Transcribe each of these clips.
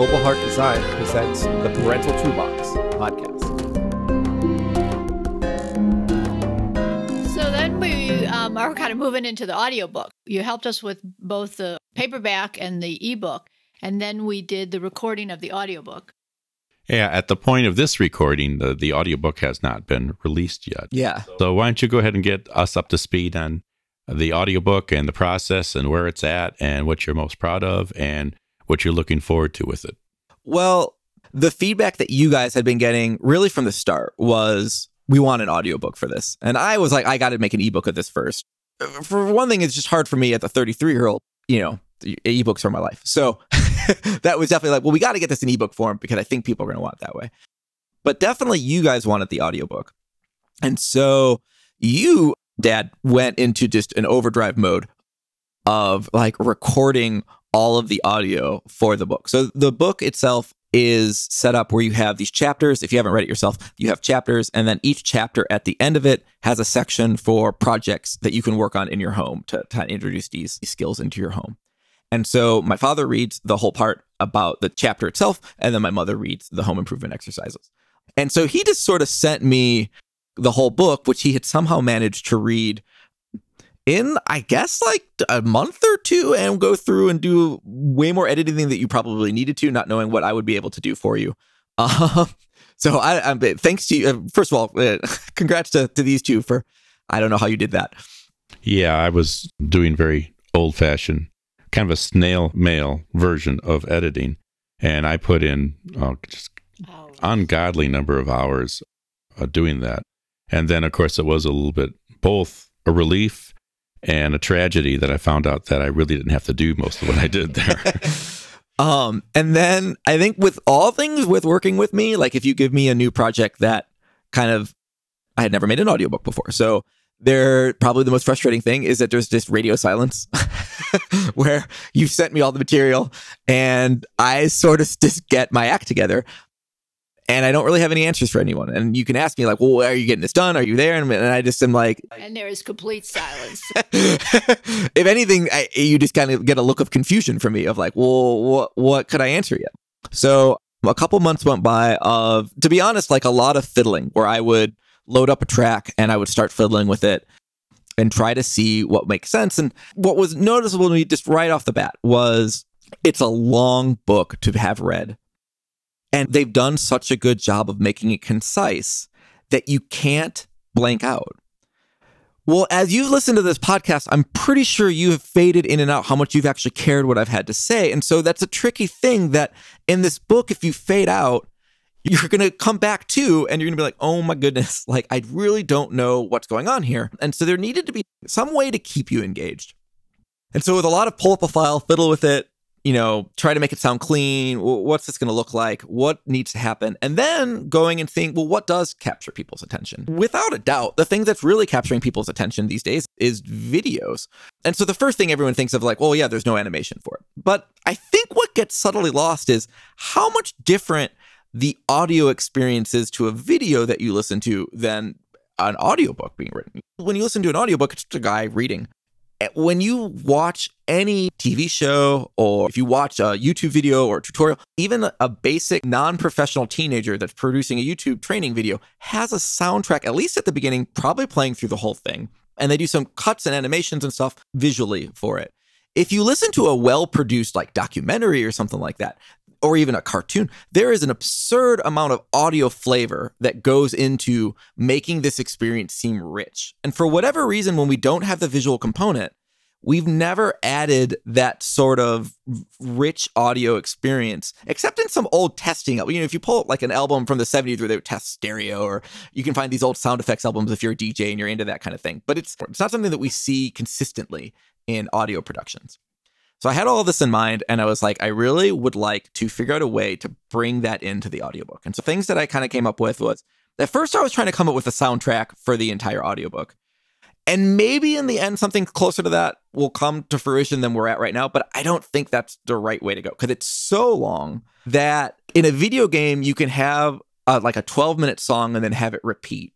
Global Heart Design presents the Parental Toolbox podcast. So then we um, are kind of moving into the audiobook. You helped us with both the paperback and the ebook, and then we did the recording of the audiobook. Yeah, at the point of this recording, the, the audiobook has not been released yet. Yeah. So why don't you go ahead and get us up to speed on the audiobook and the process and where it's at and what you're most proud of and what you're looking forward to with it. Well, the feedback that you guys had been getting really from the start was we want an audiobook for this. And I was like, I got to make an ebook of this first. Uh, for one thing, it's just hard for me at the 33 year old, you know, ebooks are my life. So that was definitely like, well, we got to get this in ebook form because I think people are going to want it that way. But definitely you guys wanted the audiobook. And so you, dad, went into just an overdrive mode of like recording all of the audio for the book. So the book itself is set up where you have these chapters. If you haven't read it yourself, you have chapters, and then each chapter at the end of it has a section for projects that you can work on in your home to, to introduce these skills into your home. And so my father reads the whole part about the chapter itself, and then my mother reads the home improvement exercises. And so he just sort of sent me the whole book, which he had somehow managed to read in, I guess, like a month or two and go through and do way more editing than that you probably needed to, not knowing what I would be able to do for you. Uh, so I, I, thanks to you. Uh, first of all, uh, congrats to, to these two for, I don't know how you did that. Yeah, I was doing very old fashioned, kind of a snail mail version of editing. And I put in uh, just ungodly number of hours uh, doing that. And then, of course, it was a little bit both a relief and a tragedy that I found out that I really didn't have to do most of what I did there. um, and then I think with all things with working with me, like if you give me a new project that kind of I had never made an audiobook before. So there probably the most frustrating thing is that there's just radio silence where you've sent me all the material and I sort of just get my act together and I don't really have any answers for anyone. And you can ask me like, "Well, are you getting this done? Are you there?" And, and I just am like, and there is complete silence. if anything, I, you just kind of get a look of confusion from me of like, "Well, what what could I answer yet?" So a couple months went by of, to be honest, like a lot of fiddling, where I would load up a track and I would start fiddling with it and try to see what makes sense. And what was noticeable to me just right off the bat was it's a long book to have read and they've done such a good job of making it concise that you can't blank out. Well, as you've listened to this podcast, I'm pretty sure you have faded in and out how much you've actually cared what I've had to say. And so that's a tricky thing that in this book, if you fade out, you're going to come back to and you're going to be like, oh my goodness, like I really don't know what's going on here. And so there needed to be some way to keep you engaged. And so with a lot of pull up a file, fiddle with it, you know, try to make it sound clean. What's this going to look like? What needs to happen? And then going and think, well, what does capture people's attention? Without a doubt, the thing that's really capturing people's attention these days is videos. And so the first thing everyone thinks of, like, well, yeah, there's no animation for it. But I think what gets subtly lost is how much different the audio experience is to a video that you listen to than an audiobook being written. When you listen to an audiobook, it's just a guy reading Eh, when you watch any TV show or if you watch a YouTube video or tutorial, even a basic non professional teenager that's producing a YouTube training video has a soundtrack, at least at the beginning, probably playing through the whole thing. And they do some cuts and animations and stuff visually for it. If you listen to a well produced like documentary or something like that, or even a cartoon, there is an absurd amount of audio flavor that goes into making this experience seem rich. And for whatever reason, when we don't have the visual component, we've never added that sort of rich audio experience, except in some old testing. You know, if you pull like an album from the 70s where they would test stereo, or you can find these old sound effects albums if you're a DJ and you're into that kind of thing. But it's it's not something that we see consistently in audio productions. So I had all this in mind and I was like, I really would like to figure out a way to bring that into the audiobook. And so things that I kind of came up with was at first I was trying to come up with a soundtrack for the entire audiobook. And maybe in the end, something closer to that will come to fruition than we're at right now. But I don't think that's the right way to go because it's so long that in a video game, you can have uh, like a 12 minute song and then have it repeat.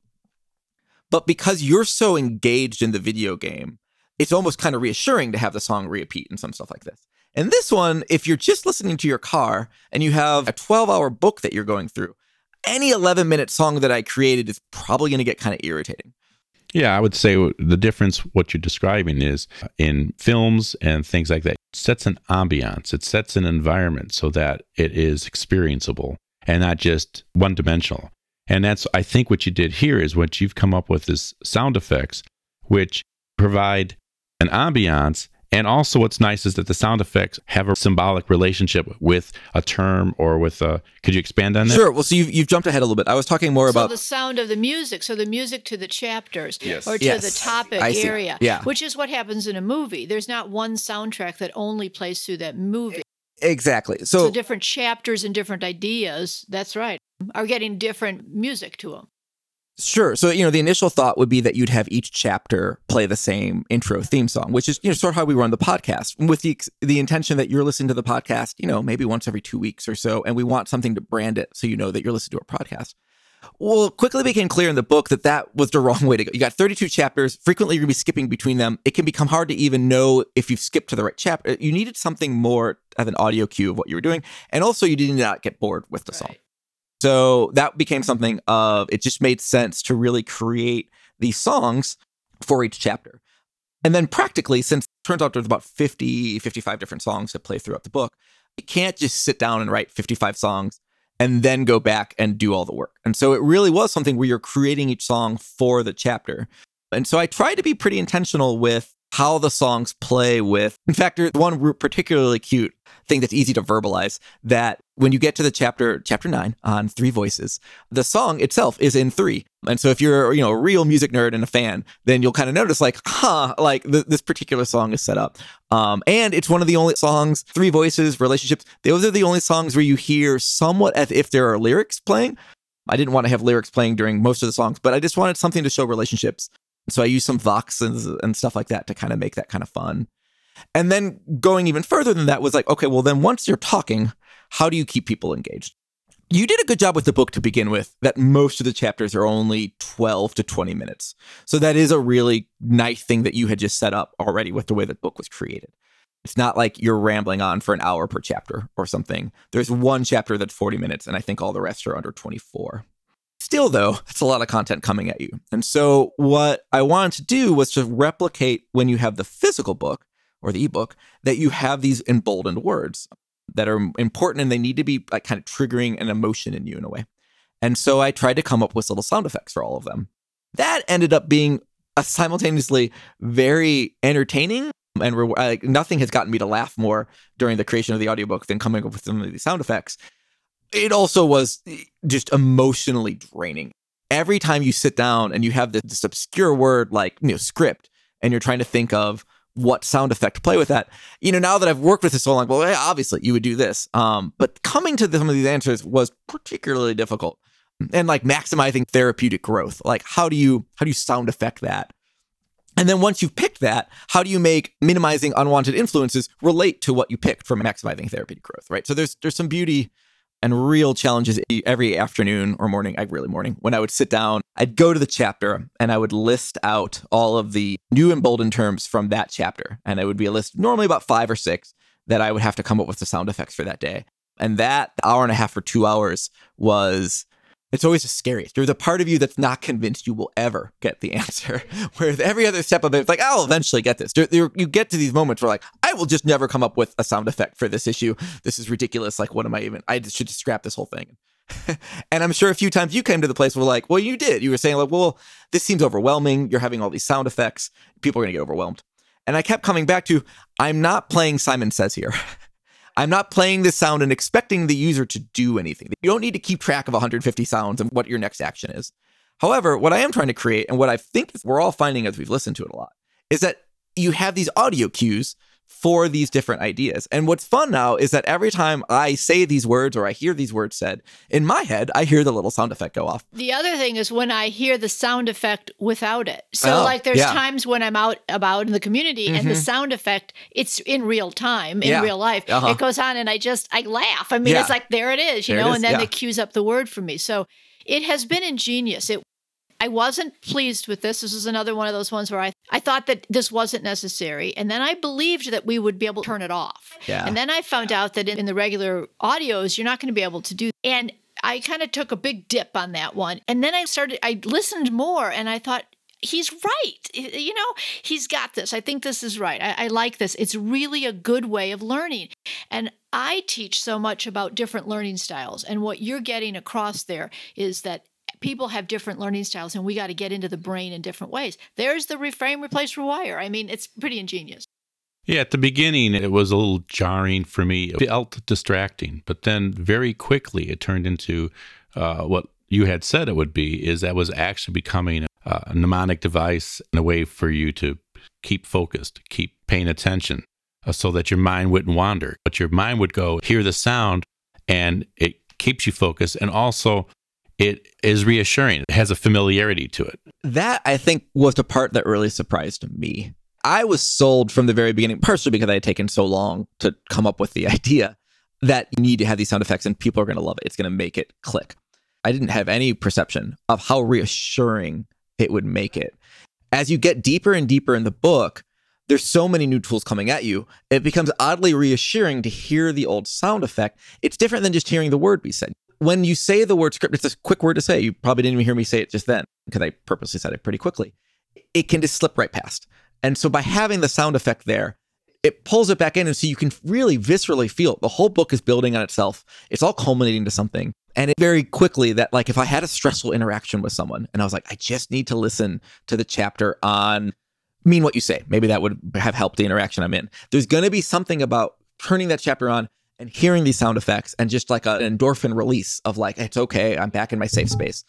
But because you're so engaged in the video game, it's almost kind of reassuring to have the song repeat and some stuff like this. And this one, if you're just listening to your car and you have a 12 hour book that you're going through, any 11 minute song that I created is probably going to get kind of irritating. Yeah, I would say the difference, what you're describing is uh, in films and things like that, it sets an ambiance, it sets an environment so that it is experienceable and not just one dimensional. And that's, I think, what you did here is what you've come up with is sound effects, which provide an ambiance and also, what's nice is that the sound effects have a symbolic relationship with a term or with a. Could you expand on that? Sure. Well, so you've, you've jumped ahead a little bit. I was talking more so about the sound of the music. So the music to the chapters Yes. or to Yes, the topic I see. area, Yeah. which is what happens in a movie. There's not one soundtrack that only plays through that movie. exactly. So So, different chapters and different ideas. That's right. Are getting different music to them. Sure. So you know, the initial thought would be that you'd have each chapter play the same intro theme song, which is you know sort of how we run the podcast, with the the intention that you're listening to the podcast, you know, maybe once every two weeks or so, and we want something to brand it so you know that you're listening to our podcast. Well, quickly became clear in the book that that was the wrong way to go. You got 32 chapters. Frequently, you're going to be skipping between them. It can become hard to even know if you've skipped to the right chapter. You needed something more of an audio cue of what you were doing. And also, you did not get bored with the song. So that became something of it just made sense to really create these songs for each chapter. And then practically, since it turns out there's about 50, 55 different songs that play throughout the book, you can't just sit down and write 55 songs and then go back and do all the work. And so it really was something where you're creating each song for the chapter. And so I tried to be pretty intentional with how the songs play with. In fact, there's one particularly cute thing that's easy to verbalize that when you get to the chapter chapter 9 on three voices the song itself is in three. And so if you're you know a real music nerd and a fan then you'll kind of notice like huh like th- this particular song is set up. Um, and it's one of the only songs three voices relationships those are the only songs where you hear somewhat as if there are lyrics playing. I didn't want to have lyrics playing during most of the songs but i just wanted something to show relationships. So i used some voxes and stuff like that to kind of make that kind of fun. And then going even further than that was like, okay, well, then once you're talking, how do you keep people engaged? You did a good job with the book to begin with, that most of the chapters are only 12 to 20 minutes. So that is a really nice thing that you had just set up already with the way the book was created. It's not like you're rambling on for an hour per chapter or something. There's one chapter that's 40 minutes, and I think all the rest are under 24. Still, though, it's a lot of content coming at you. And so, what I wanted to do was to replicate when you have the physical book or the ebook that you have these emboldened words that are important and they need to be like kind of triggering an emotion in you in a way. And so I tried to come up with little sound effects for all of them. That ended up being a simultaneously very entertaining and re- like nothing has gotten me to laugh more during the creation of the audiobook than coming up with some of these sound effects. It also was eh, just emotionally draining. Every time you sit down and you have this, this obscure word like you know script and you're trying to think of what sound effect to play with that. You know, now that I've worked with this so long, well, yeah, obviously you would do this. Um, but coming to the, some of these answers was particularly difficult. And like maximizing therapeutic growth. Like how do you how do you sound effect that? And then once you've picked that, how do you make minimizing unwanted influences relate to what you picked for maximizing therapeutic growth, right? So there's there's some beauty and real challenges every afternoon or morning, I really morning, when I would sit down, I'd go to the chapter and I would list out all of the new emboldened terms from that chapter. And it would be a list, normally about five or six, that I would have to come up with the sound effects for that day. And that hour and a half or two hours was it's always the scariest. There's a part of you that's not convinced you will ever get the answer. Whereas every other step of it, it's like, I'll eventually get this. There, there, you get to these moments where, like, I will just never come up with a sound effect for this issue. This is ridiculous. Like, what am I even? I should just scrap this whole thing. and I'm sure a few times you came to the place where, like, well, you did. You were saying, like, well, this seems overwhelming. You're having all these sound effects. People are going to get overwhelmed. And I kept coming back to, I'm not playing Simon Says here. I'm not playing this sound and expecting the user to do anything. You don't need to keep track of 150 sounds and what your next action is. However, what I am trying to create and what I think we're all finding as we've listened to it a lot is that you have these audio cues for these different ideas. And what's fun now is that every time I say these words or I hear these words said, in my head, I hear the little sound effect go off. The other thing is when I hear the sound effect without it. So, Oh, like, there's yeah. times when I'm out about in the community and the Mhm. sound effect, it's in real time, in Yeah. real life. Uh-huh. It goes on and I just, I laugh. I mean, Yeah. it's like, there it is, you There know, is, and then it cues up the word for me. So, it has been ingenious. It, I wasn't pleased with this. This is another one of those ones where I, I thought that this wasn't necessary. And then I believed that we would be able to turn it off. Yeah. And then I found out that in, in the regular audios, you're not going to be able to do. And I kind of took a big dip on that one. And then I started, I listened more and I thought, he's right. You know, he's got this. I think this is right. I, I, like this. It's really a good way of learning. And I teach so much about different learning styles. And what you're getting across there is that people have different learning styles and we got to get into the brain in different ways. There's the reframe, replace, rewire. I mean, it's pretty ingenious. Yeah, at the beginning, it was a little jarring for me. It felt distracting, but then very quickly it turned into uh, what you had said it would be is that was actually becoming a, a mnemonic device and a way for you to keep focused, keep paying attention uh, so that your mind wouldn't wander. But your mind would go hear the sound and it keeps you focused. And also, it is reassuring. It has a familiarity to it. That, I think, was the part that really surprised me I was sold from the very beginning, partially because I had taken so long to come up with the idea that you need to have these sound effects and people are going to love it. It's going to make it click. I didn't have any perception of how reassuring it would make it. As you get deeper and deeper in the book, there's so many new tools coming at you. It becomes oddly reassuring to hear the old sound effect. It's different than just hearing the word be said. When you say the word script, it's a quick word to say. You probably didn't even hear me say it just then because I purposely said it pretty quickly. It can just slip right past. And so by having the sound effect there, it pulls it back in. And so you can really viscerally feel the whole book is building on itself. It's all culminating to something. And it very quickly that like if I had a stressful interaction with someone and I was like, I just need to listen to the chapter on mean what you say. Maybe that would have helped the interaction I'm in. There's going to be something about turning that chapter on and hearing these sound effects and just like an endorphin release of like, it's okay. I'm back in my safe space.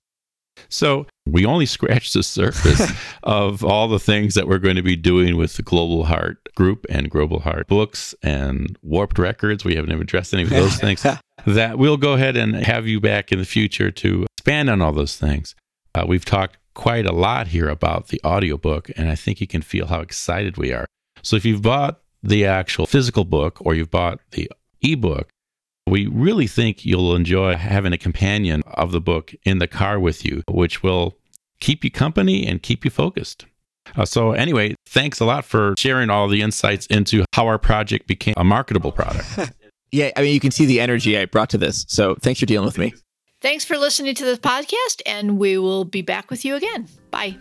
So we only scratched the surface of all the things that we're going to be doing with the Global Heart Group and Global Heart Books and Warped Records. We haven't even addressed any of those things. that we'll go ahead and have you back in the future to expand on all those things. Uh, we've talked quite a lot here about the audiobook, and I think you can feel how excited we are. So if you've bought the actual physical book or you've bought the ebook, we really think you'll enjoy having a companion of the book in the car with you, which will keep you company and keep you focused. Uh, so, anyway, thanks a lot for sharing all the insights into how our project became a marketable product. yeah, I mean, you can see the energy I brought to this. So, thanks for dealing with me. Thanks for listening to this podcast, and we will be back with you again. Bye.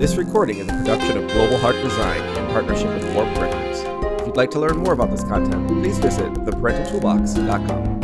This recording is a production of Global Heart Design in partnership with Warp Records. If you'd like to learn more about this content, please visit theparentaltoolbox.com.